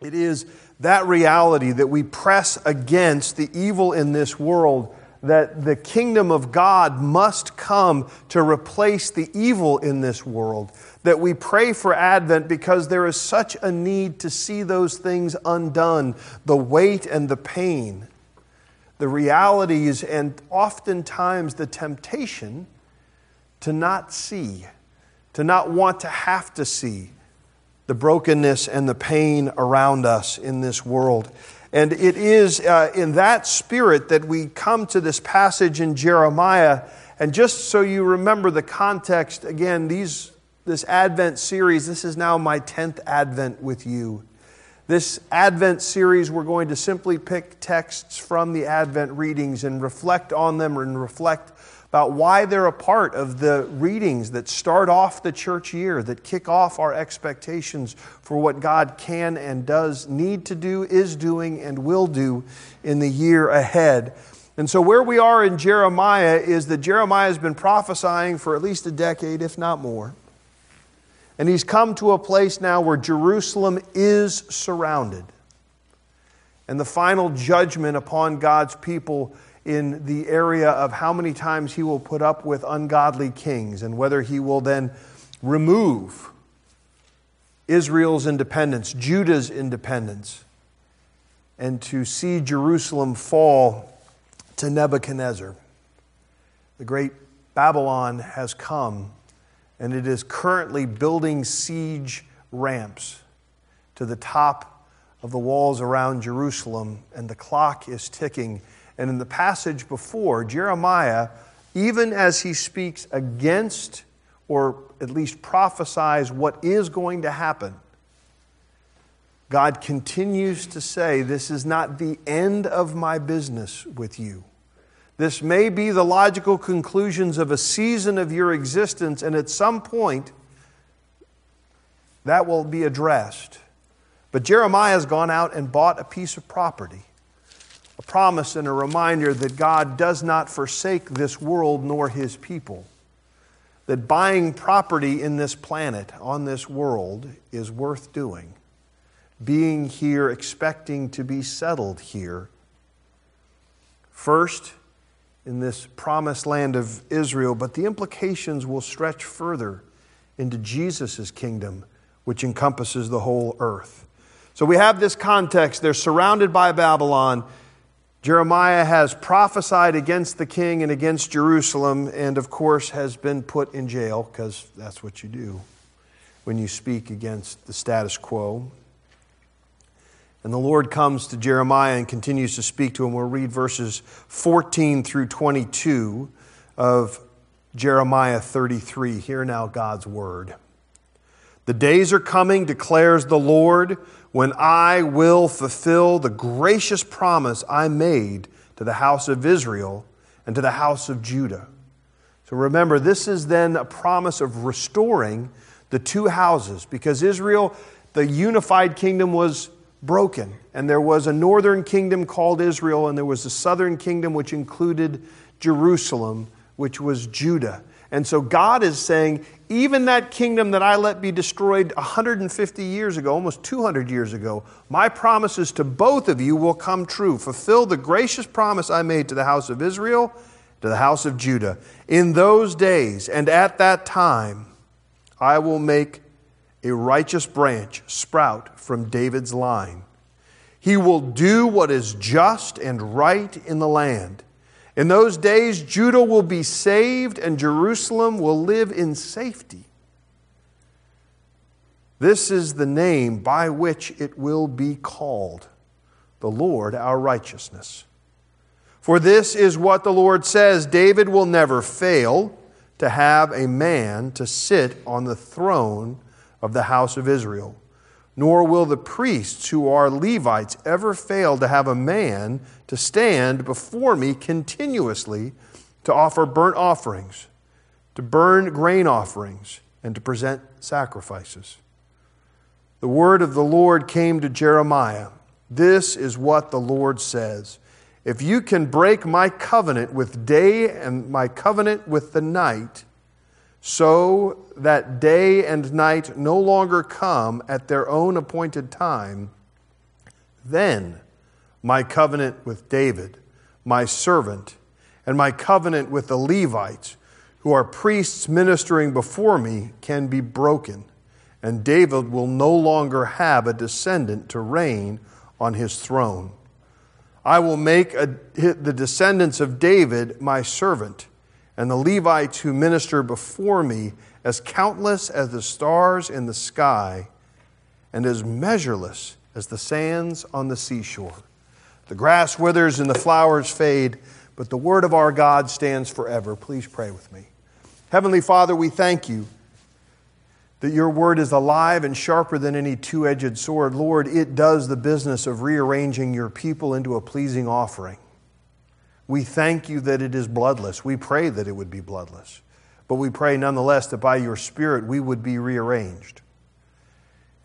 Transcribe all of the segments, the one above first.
It is that reality that we press against the evil in this world, that the kingdom of God must come to replace the evil in this world. That we pray for Advent because there is such a need to see those things undone the weight and the pain, the realities, and oftentimes the temptation to not see, to not want to have to see the brokenness and the pain around us in this world. And it is uh, in that spirit that we come to this passage in Jeremiah. And just so you remember the context, again, these, this Advent series, this is now my 10th Advent with you. This Advent series, we're going to simply pick texts from the Advent readings and reflect on them and reflect about why they're a part of the readings that start off the church year, that kick off our expectations for what God can and does need to do, is doing, and will do in the year ahead. And so, where we are in Jeremiah is that Jeremiah has been prophesying for at least a decade, if not more. And he's come to a place now where Jerusalem is surrounded. And the final judgment upon God's people in the area of how many times he will put up with ungodly kings and whether he will then remove Israel's independence, Judah's independence, and to see Jerusalem fall to Nebuchadnezzar. The great Babylon has come, and it is currently building siege ramps to the top of the walls around Jerusalem, and the clock is ticking and in the passage before, Jeremiah, even as he speaks against or at least prophesies what is going to happen, God continues to say, This is not the end of my business with you. This may be the logical conclusions of a season of your existence, and at some point, that will be addressed. But Jeremiah has gone out and bought a piece of property promise and a reminder that God does not forsake this world nor his people. That buying property in this planet, on this world, is worth doing. Being here, expecting to be settled here. First, in this promised land of Israel, but the implications will stretch further into Jesus' kingdom, which encompasses the whole earth. So we have this context. They're surrounded by Babylon. Jeremiah has prophesied against the king and against Jerusalem, and of course has been put in jail because that's what you do when you speak against the status quo. And the Lord comes to Jeremiah and continues to speak to him. We'll read verses 14 through 22 of Jeremiah 33. Hear now God's word. The days are coming, declares the Lord when I will fulfill the gracious promise I made to the house of Israel and to the house of Judah. So remember, this is then a promise of restoring the two houses because Israel, the unified kingdom, was broken. And there was a northern kingdom called Israel, and there was a southern kingdom which included Jerusalem, which was Judah. And so God is saying, even that kingdom that I let be destroyed 150 years ago, almost 200 years ago, my promises to both of you will come true. Fulfill the gracious promise I made to the house of Israel, to the house of Judah. In those days and at that time, I will make a righteous branch sprout from David's line. He will do what is just and right in the land. In those days, Judah will be saved and Jerusalem will live in safety. This is the name by which it will be called the Lord our righteousness. For this is what the Lord says David will never fail to have a man to sit on the throne of the house of Israel nor will the priests who are Levites ever fail to have a man to stand before me continuously to offer burnt offerings, to burn grain offerings, and to present sacrifices. The word of the Lord came to Jeremiah. This is what the Lord says If you can break my covenant with day and my covenant with the night, so that day and night no longer come at their own appointed time, then my covenant with David, my servant, and my covenant with the Levites, who are priests ministering before me, can be broken, and David will no longer have a descendant to reign on his throne. I will make a, the descendants of David my servant, and the Levites who minister before me as countless as the stars in the sky, and as measureless as the sands on the seashore. The grass withers and the flowers fade, but the word of our God stands forever. Please pray with me. Heavenly Father, we thank you that your word is alive and sharper than any two edged sword. Lord, it does the business of rearranging your people into a pleasing offering. We thank you that it is bloodless. We pray that it would be bloodless. But we pray nonetheless that by your Spirit we would be rearranged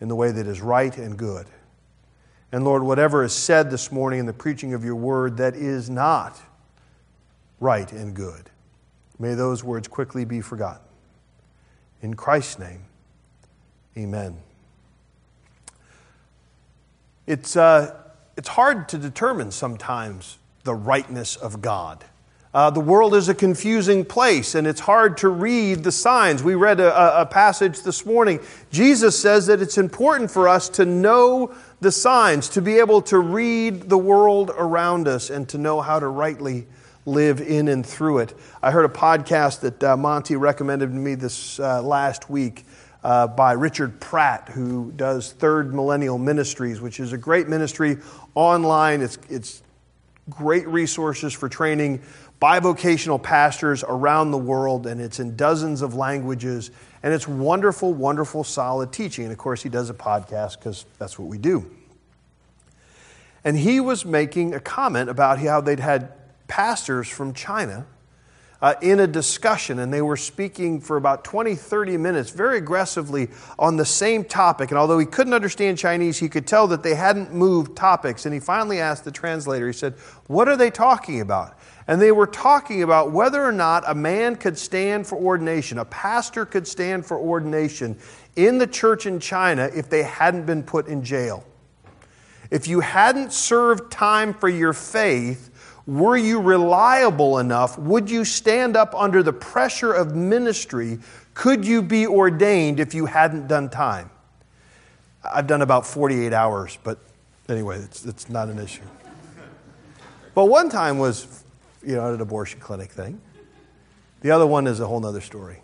in the way that is right and good. And Lord, whatever is said this morning in the preaching of your word that is not right and good, may those words quickly be forgotten. In Christ's name, amen. It's, uh, it's hard to determine sometimes the rightness of God. Uh, the world is a confusing place and it's hard to read the signs. We read a, a, passage this morning. Jesus says that it's important for us to know the signs, to be able to read the world around us and to know how to rightly live in and through it. I heard a podcast that uh, Monty recommended to me this uh, last week. Uh, by Richard Pratt, who does Third Millennium Ministries, which is a great ministry online. It's, it's great resources for training bivocational pastors around the world, and it's in dozens of languages. And it's wonderful, wonderful, solid teaching. And of course, he does a podcast because that's what we do. And he was making a comment about how they'd had pastors from China uh, in a discussion, and they were speaking for about 20, 30 minutes very aggressively on the same topic. And although he couldn't understand Chinese, he could tell that they hadn't moved topics. And he finally asked the translator, he said, What are they talking about? And they were talking about whether or not a man could stand for ordination, a pastor could stand for ordination in the church in China if they hadn't been put in jail. If you hadn't served time for your faith, were you reliable enough? Would you stand up under the pressure of ministry? Could you be ordained if you hadn't done time? I've done about 48 hours, but anyway, it's, it's not an issue. But one time was you know, at an abortion clinic thing. The other one is a whole other story.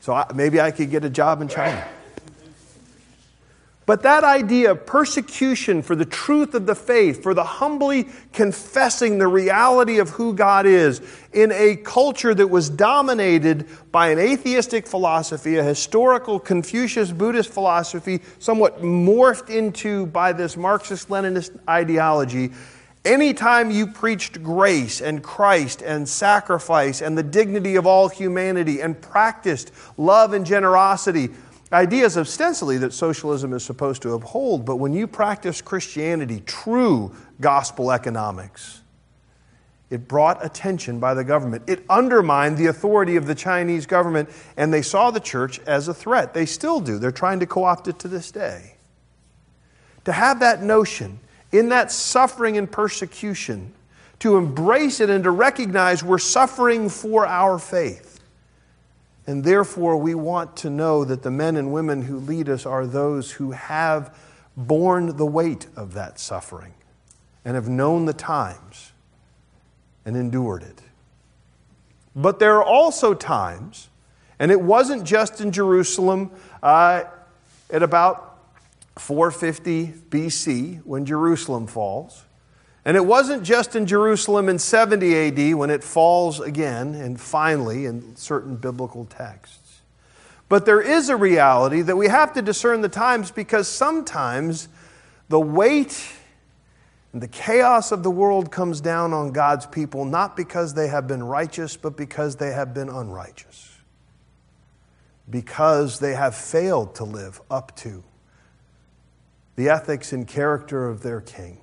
So I, maybe I could get a job in China. But that idea of persecution for the truth of the faith, for the humbly confessing the reality of who God is in a culture that was dominated by an atheistic philosophy, a historical Confucius Buddhist philosophy, somewhat morphed into by this Marxist Leninist ideology, Anytime you preached grace and Christ and sacrifice and the dignity of all humanity and practiced love and generosity, ideas ostensibly that socialism is supposed to uphold, but when you practice Christianity, true gospel economics, it brought attention by the government. It undermined the authority of the Chinese government, and they saw the church as a threat. They still do. They're trying to co opt it to this day. To have that notion in that suffering and persecution, to embrace it and to recognize we're suffering for our faith. And therefore, we want to know that the men and women who lead us are those who have borne the weight of that suffering and have known the times and endured it. But there are also times, and it wasn't just in Jerusalem uh, at about 450 BC when Jerusalem falls. And it wasn't just in Jerusalem in 70 AD when it falls again and finally in certain biblical texts. But there is a reality that we have to discern the times because sometimes the weight and the chaos of the world comes down on God's people not because they have been righteous, but because they have been unrighteous. Because they have failed to live up to the ethics and character of their king.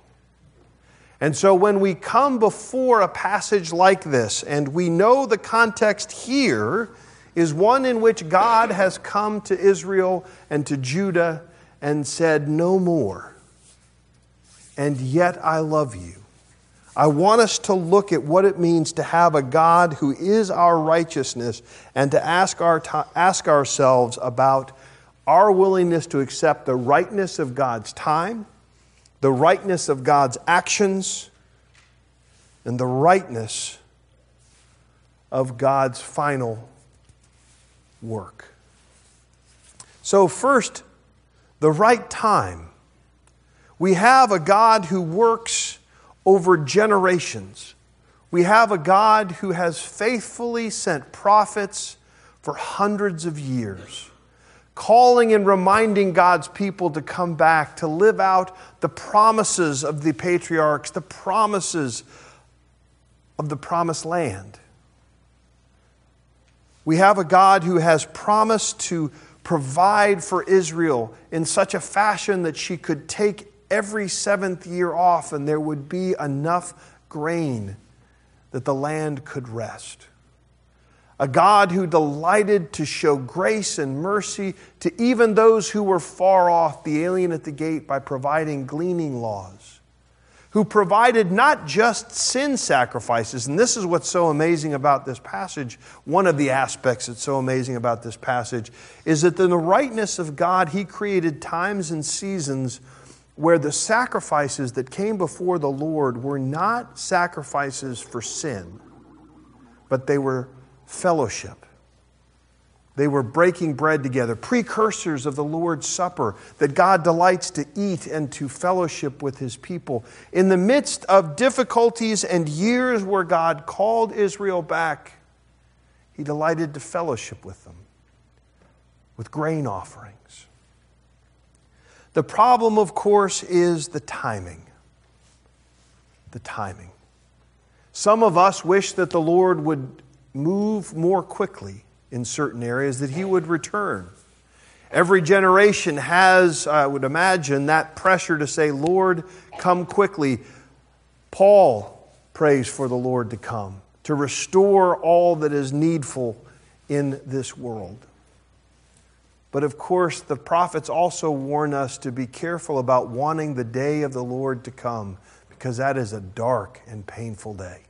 And so when we come before a passage like this, and we know the context here is one in which God has come to Israel and to Judah and said, No more. and yet I love you. I want us to look at what it means to have a God who is our righteousness and to ask, our ask ourselves about our willingness to accept the rightness of God's time, the rightness of God's actions, and the rightness of God's final work. So, first, the right time. We have a God who works over generations. We have a God who has faithfully sent prophets for hundreds of years, calling and reminding God's people to come back, to live out the promises of the patriarchs, the promises of the promised land. We have a God who has promised to provide for Israel in such a fashion that she could take every seventh year off and there would be enough grain that the land could rest. A God who delighted to show grace and mercy to even those who were far off, the alien at the gate, by providing gleaning laws. Who provided not just sin sacrifices, and this is what's so amazing about this passage. One of the aspects that's so amazing about this passage is that in the rightness of God, He created times and seasons where the sacrifices that came before the Lord were not sacrifices for sin, but they were fellowship. They were breaking bread together, precursors of the Lord's Supper that God delights to eat and to fellowship with his people. In the midst of difficulties and years where God called Israel back, he delighted to fellowship with them with grain offerings. The problem, of course, is the timing. The timing. Some of us wish that the Lord would move more quickly in certain areas, that He would return. Every generation has, I would imagine, that pressure to say, Lord, come quickly. Paul prays for the Lord to come, to restore all that is needful in this world. But of course, the prophets also warn us to be careful about wanting the day of the Lord to come, because that is a dark and painful day.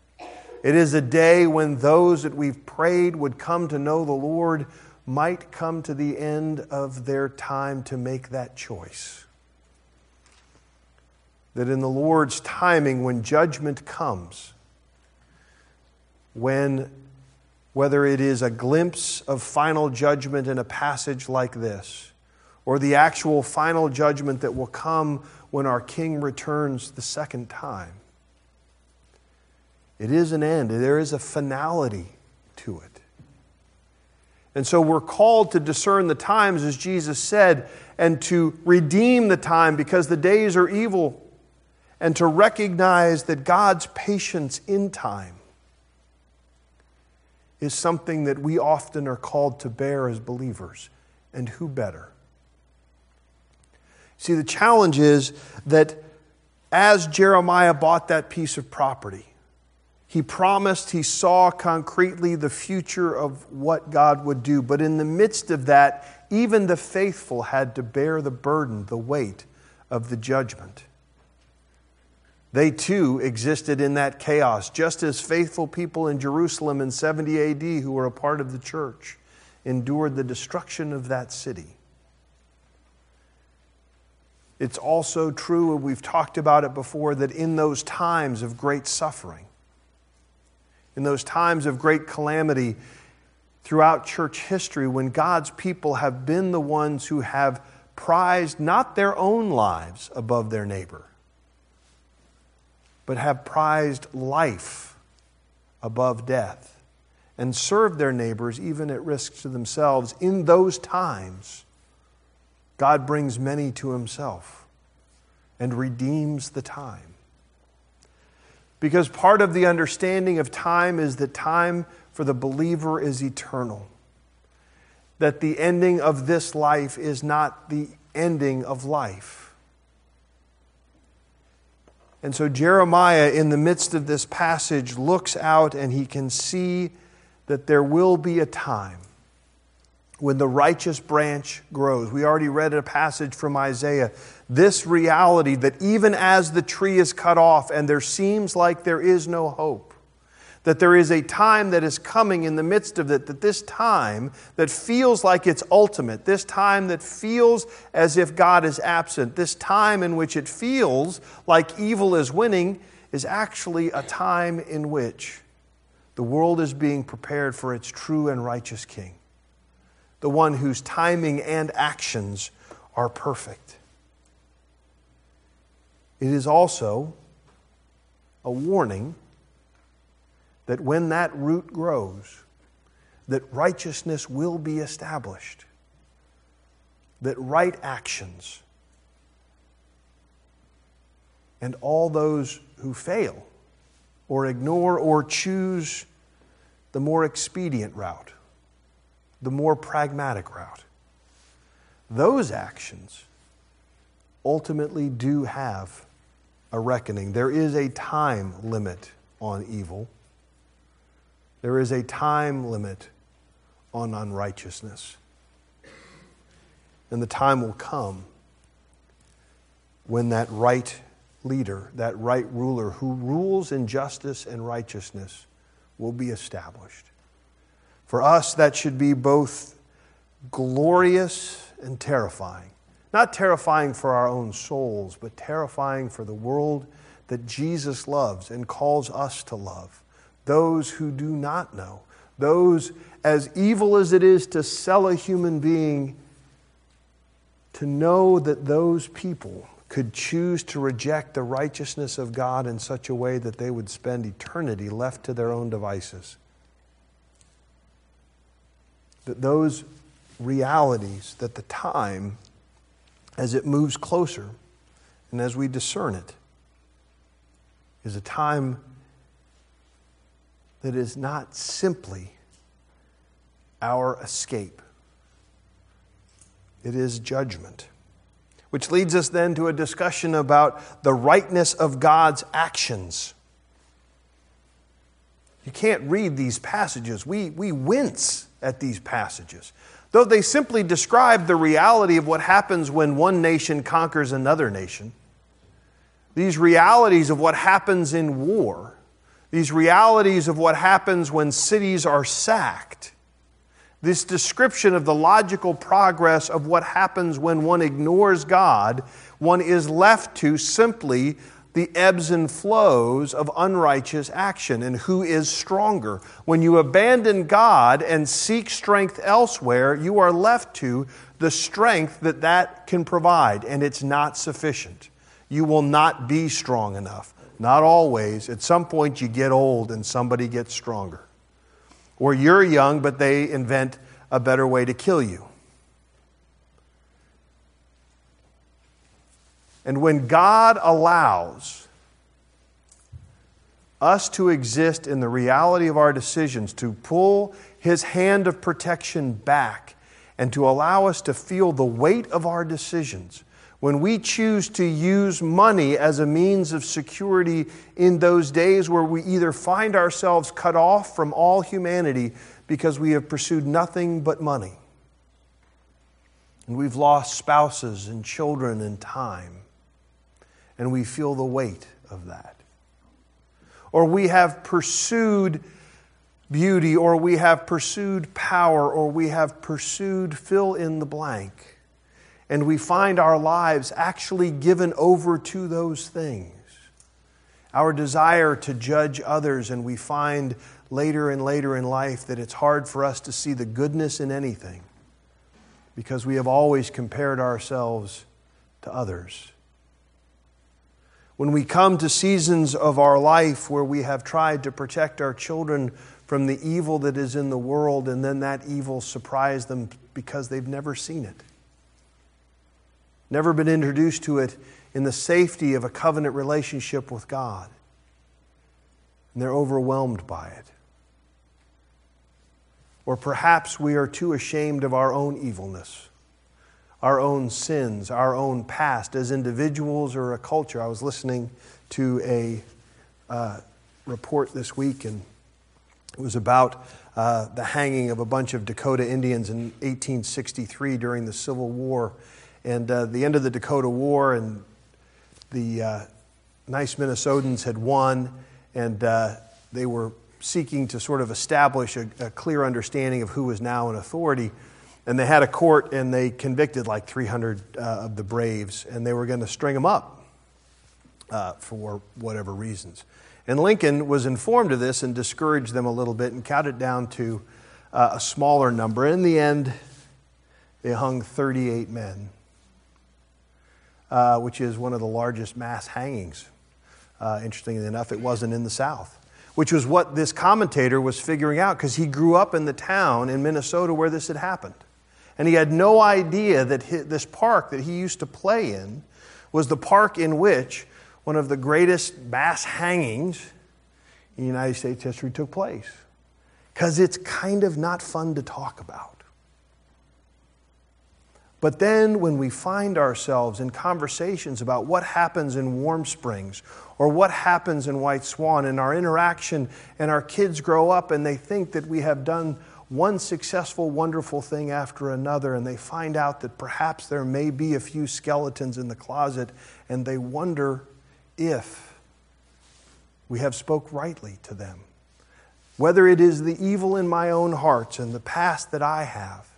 It is a day when those that we've prayed would come to know the Lord might come to the end of their time to make that choice. That in the Lord's timing, when judgment comes, when whether it is a glimpse of final judgment in a passage like this, or the actual final judgment that will come when our King returns the second time. It is an end, there is a finality to it. And so we're called to discern the times, as Jesus said, and to redeem the time because the days are evil, and to recognize that God's patience in time is something that we often are called to bear as believers. And who better? See, the challenge is that as Jeremiah bought that piece of property, he promised he saw concretely the future of what God would do. But in the midst of that, even the faithful had to bear the burden, the weight of the judgment. They too existed in that chaos, just as faithful people in Jerusalem in 70 AD who were a part of the church endured the destruction of that city. It's also true, and we've talked about it before, that in those times of great suffering, in those times of great calamity throughout church history, when God's people have been the ones who have prized not their own lives above their neighbor, but have prized life above death and served their neighbors even at risk to themselves. In those times, God brings many to himself and redeems the time. Because part of the understanding of time is that time for the believer is eternal. That the ending of this life is not the ending of life. And so Jeremiah, in the midst of this passage, looks out and he can see that there will be a time when the righteous branch grows. We already read a passage from Isaiah. This reality that even as the tree is cut off and there seems like there is no hope, that there is a time that is coming in the midst of it, that this time that feels like it's ultimate, this time that feels as if God is absent, this time in which it feels like evil is winning, is actually a time in which the world is being prepared for its true and righteous King, the one whose timing and actions are perfect. It is also a warning that when that root grows, that righteousness will be established, that right actions, and all those who fail or ignore or choose the more expedient route, the more pragmatic route, those actions ultimately do have a reckoning. There is a time limit on evil. There is a time limit on unrighteousness. And the time will come when that right leader, that right ruler who rules in justice and righteousness, will be established. For us, that should be both glorious and terrifying. Not terrifying for our own souls, but terrifying for the world that Jesus loves and calls us to love those who do not know, those, as evil as it is to sell a human being, to know that those people could choose to reject the righteousness of God in such a way that they would spend eternity left to their own devices. That those realities, that the time, as it moves closer and as we discern it, is a time that is not simply our escape, it is judgment. Which leads us then to a discussion about the rightness of God's actions. You can't read these passages. We, we wince at these passages. Though they simply describe the reality of what happens when one nation conquers another nation, these realities of what happens in war these realities of what happens when cities are sacked, this description of the logical progress of what happens when one ignores God, one is left to simply the ebbs and flows of unrighteous action and who is stronger. When you abandon God and seek strength elsewhere, you are left to the strength that that can provide, and it's not sufficient. You will not be strong enough. Not always. At some point, you get old and somebody gets stronger. Or you're young, but they invent a better way to kill you. And when God allows us to exist in the reality of our decisions, to pull His hand of protection back, and to allow us to feel the weight of our decisions, when we choose to use money as a means of security in those days where we either find ourselves cut off from all humanity because we have pursued nothing but money, and we've lost spouses and children and time, and we feel the weight of that. Or we have pursued beauty, or we have pursued power, or we have pursued fill in the blank and we find our lives actually given over to those things. Our desire to judge others, and we find later and later in life that it's hard for us to see the goodness in anything because we have always compared ourselves to others. When we come to seasons of our life where we have tried to protect our children from the evil that is in the world, and then that evil surprised them because they've never seen it never been introduced to it in the safety of a covenant relationship with God. And they're overwhelmed by it. Or perhaps we are too ashamed of our own evilness, our own sins, our own past as individuals or a culture. I was listening to a uh, report this week, and It was about uh, the hanging of a bunch of Dakota Indians in 1863 during the Civil War. And uh, the end of the Dakota War, and the uh, nice Minnesotans had won, and uh, they were seeking to sort of establish a, a, clear understanding of who was now in authority. And they had a court, and they convicted like 300 uh, of the Braves, and they were going to string them up uh, for whatever reasons. And Lincoln was informed of this and discouraged them a little bit and counted down to uh, a smaller number. In the end, they hung 38 men, uh, which is one of the largest mass hangings. Uh, interestingly enough, it wasn't in the South, which was what this commentator was figuring out because he grew up in the town in Minnesota where this had happened. And he had no idea that this park that he used to play in was the park in which one of the greatest mass hangings in United States history took place. Because it's kind of not fun to talk about. But then, when we find ourselves in conversations about what happens in Warm Springs or what happens in White Swan and our interaction, and our kids grow up and they think that we have done one successful, wonderful thing after another, and they find out that perhaps there may be a few skeletons in the closet, and they wonder if we have spoke rightly to them. Whether it is the evil in my own hearts and the past that I have,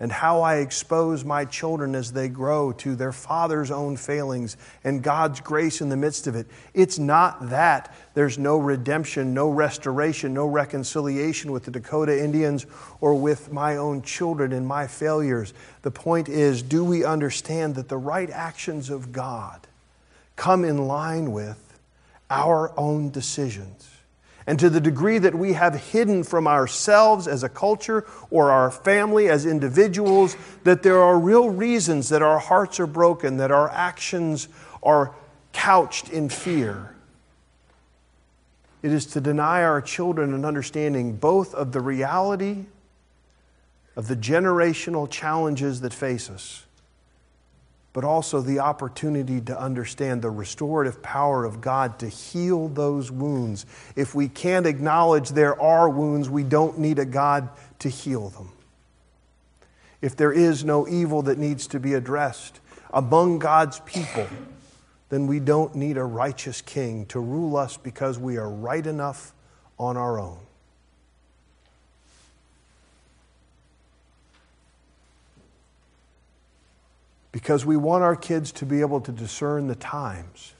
and how I expose my children as they grow to their father's own failings and God's grace in the midst of it. It's not that there's no redemption, no restoration, no reconciliation with the Dakota Indians or with my own children and my failures. The point is do we understand that the right actions of God come in line with our own decisions. And to the degree that we have hidden from ourselves as a culture or our family as individuals, that there are real reasons that our hearts are broken, that our actions are couched in fear. It is to deny our children an understanding both of the reality of the generational challenges that face us but also the opportunity to understand the restorative power of God to heal those wounds. If we can't acknowledge there are wounds, we don't need a God to heal them. If there is no evil that needs to be addressed among God's people, then we don't need a righteous king to rule us because we are right enough on our own. Because we want our kids to be able to discern the times.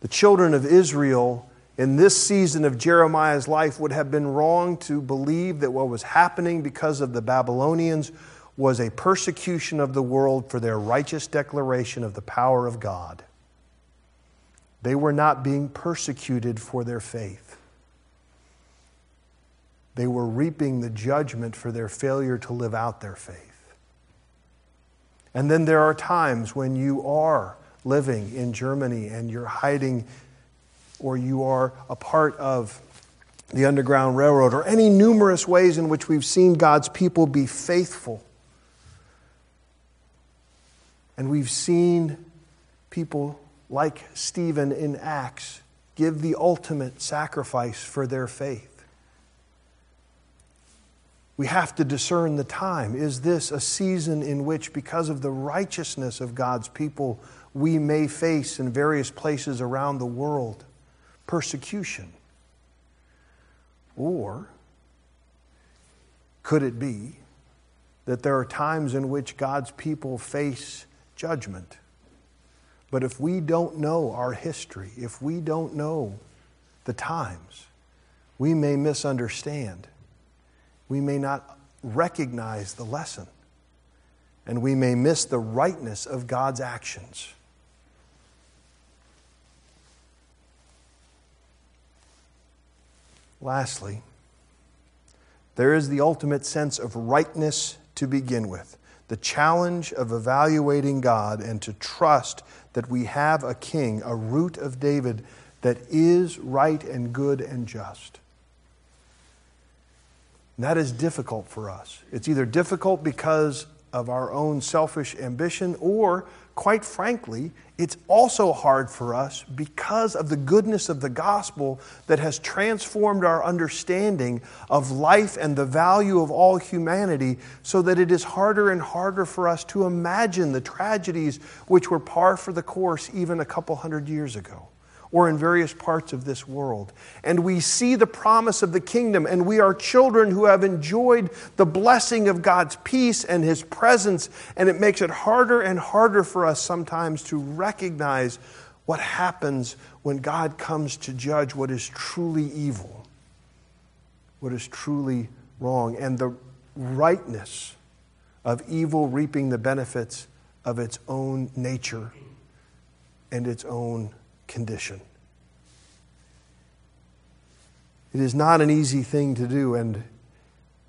The children of Israel in this season of Jeremiah's life would have been wrong to believe that what was happening because of the Babylonians was a persecution of the world for their righteous declaration of the power of God. They were not being persecuted for their faith. They were reaping the judgment for their failure to live out their faith. And then there are times when you are living in Germany and you're hiding or you are a part of the Underground Railroad or any numerous ways in which we've seen God's people be faithful. And we've seen people like Stephen in Acts give the ultimate sacrifice for their faith. We have to discern the time. Is this a season in which, because of the righteousness of God's people, we may face in various places around the world persecution? Or could it be that there are times in which God's people face judgment? But if we don't know our history, if we don't know the times, we may misunderstand we may not recognize the lesson, and we may miss the rightness of God's actions. Lastly, there is the ultimate sense of rightness to begin with the challenge of evaluating God and to trust that we have a king, a root of David that is right and good and just. And that is difficult for us. It's either difficult because of our own selfish ambition or quite frankly, it's also hard for us because of the goodness of the gospel that has transformed our understanding of life and the value of all humanity, so that it is harder and harder for us to imagine the tragedies which were par for the course even a couple hundred years ago or in various parts of this world. And we see the promise of the kingdom, and we are children who have enjoyed the blessing of God's peace and His presence, and it makes it harder and harder for us sometimes to recognize what happens when God comes to judge what is truly evil, what is truly wrong, and the rightness of evil reaping the benefits of its own nature and its own condition. It is not an easy thing to do, and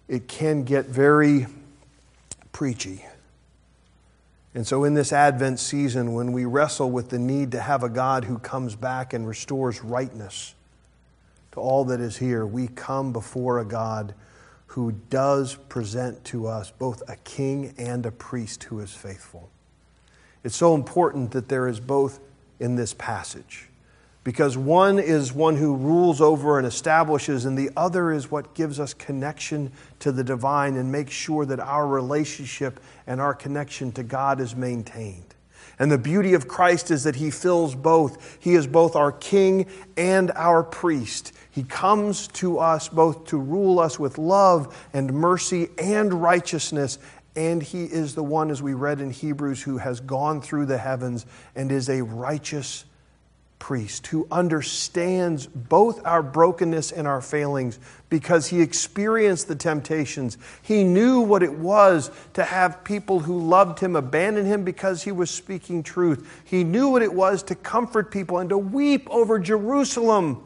it can get very preachy. And so, in this Advent season, when we wrestle with the need to have a God who comes back and restores rightness to all that is here, we come before a God who does present to us both a king and a priest who is faithful. It's so important that there is both in this passage. Because one is one who rules over and establishes, and the other is what gives us connection to the divine and makes sure that our relationship and our connection to God is maintained. And the beauty of Christ is that he fills both. He is both our king and our priest. He comes to us both to rule us with love and mercy and righteousness and he is the one, as we read in Hebrews, who has gone through the heavens and is a righteous priest who understands both our brokenness and our failings because he experienced the temptations. He knew what it was to have people who loved him abandon him because he was speaking truth. He knew what it was to comfort people and to weep over Jerusalem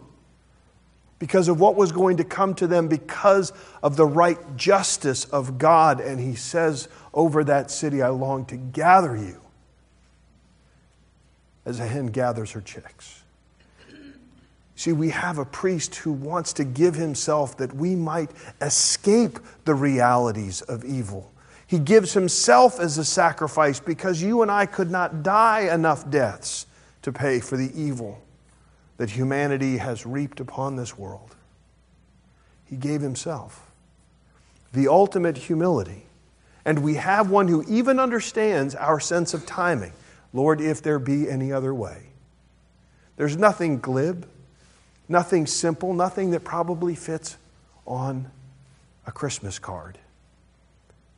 because of what was going to come to them because of the right justice of God. And he says over that city, I long to gather you as a hen gathers her chicks. See, we have a priest who wants to give himself that we might escape the realities of evil. He gives himself as a sacrifice because you and I could not die enough deaths to pay for the evil that humanity has reaped upon this world. He gave himself. The ultimate humility. And we have one who even understands our sense of timing. Lord, if there be any other way. There's nothing glib, nothing simple, nothing that probably fits on a Christmas card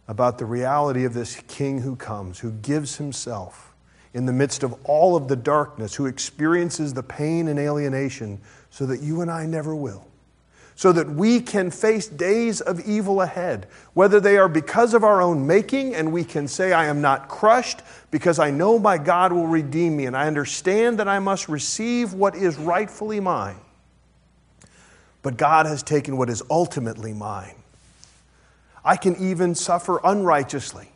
about the reality of this King who comes, who gives himself in the midst of all of the darkness, who experiences the pain and alienation, so that you and I never will. So that we can face days of evil ahead, whether they are because of our own making, and we can say, I am not crushed because I know my God will redeem me, and I understand that I must receive what is rightfully mine. But God has taken what is ultimately mine. I can even suffer unrighteously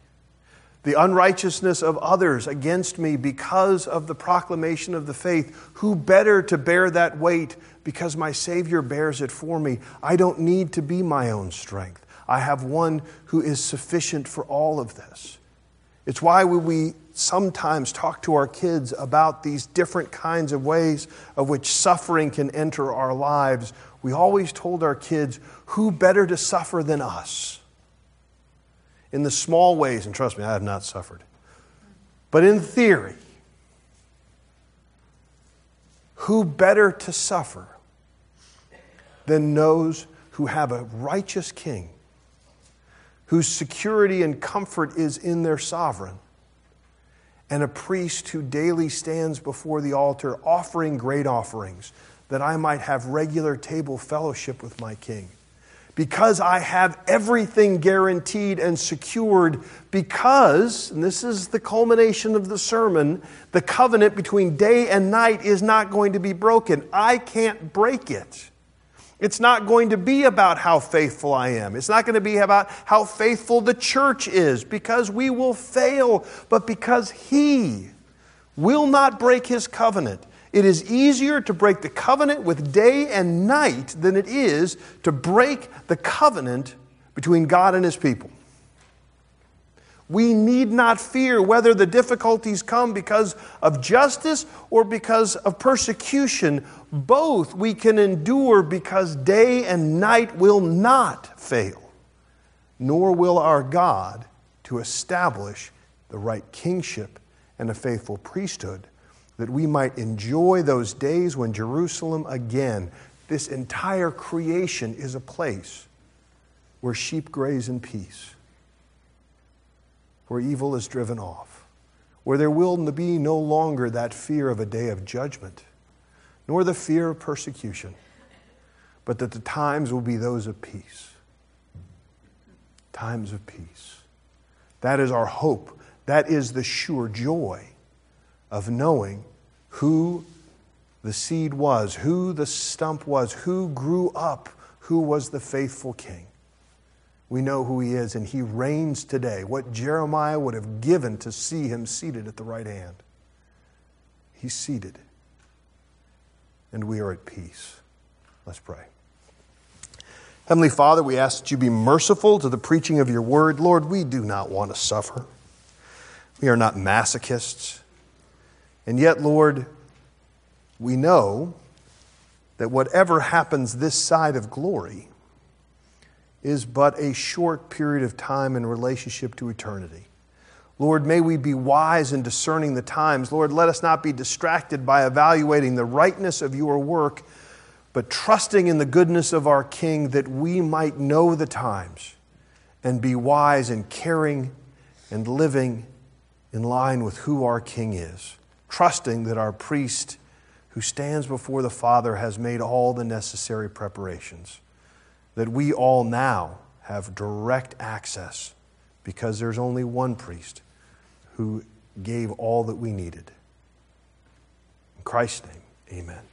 the unrighteousness of others against me because of the proclamation of the faith. Who better to bear that weight because my Savior bears it for me? I don't need to be my own strength. I have one who is sufficient for all of this. It's why we sometimes talk to our kids about these different kinds of ways of which suffering can enter our lives. We always told our kids, who better to suffer than us? In the small ways, and trust me, I have not suffered. But in theory, who better to suffer than those who have a righteous king, whose security and comfort is in their sovereign, and a priest who daily stands before the altar offering great offerings, that I might have regular table fellowship with my king? Because I have everything guaranteed and secured, because, and this is the culmination of the sermon, the covenant between day and night is not going to be broken. I can't break it. It's not going to be about how faithful I am. It's not going to be about how faithful the church is, because we will fail, but because He will not break His covenant. It is easier to break the covenant with day and night than it is to break the covenant between God and his people. We need not fear whether the difficulties come because of justice or because of persecution. Both we can endure because day and night will not fail, nor will our God to establish the right kingship and a faithful priesthood, that we might enjoy those days when Jerusalem again, this entire creation, is a place where sheep graze in peace where evil is driven off, where there will be no longer that fear of a day of judgment, nor the fear of persecution, but that the times will be those of peace. Times of peace. That is our hope. That is the sure joy of knowing who the seed was, who the stump was, who grew up, who was the faithful king we know who he is, and he reigns today. What Jeremiah would have given to see him seated at the right hand. He's seated, and we are at peace. Let's pray. Heavenly Father, we ask that you be merciful to the preaching of your word. Lord, we do not want to suffer. We are not masochists. And yet, Lord, we know that whatever happens this side of glory, is but a short period of time in relationship to eternity. Lord, may we be wise in discerning the times. Lord, let us not be distracted by evaluating the rightness of your work, but trusting in the goodness of our King that we might know the times and be wise in caring and living in line with who our King is, trusting that our priest who stands before the Father has made all the necessary preparations that we all now have direct access because there's only one priest who gave all that we needed. In Christ's name, amen.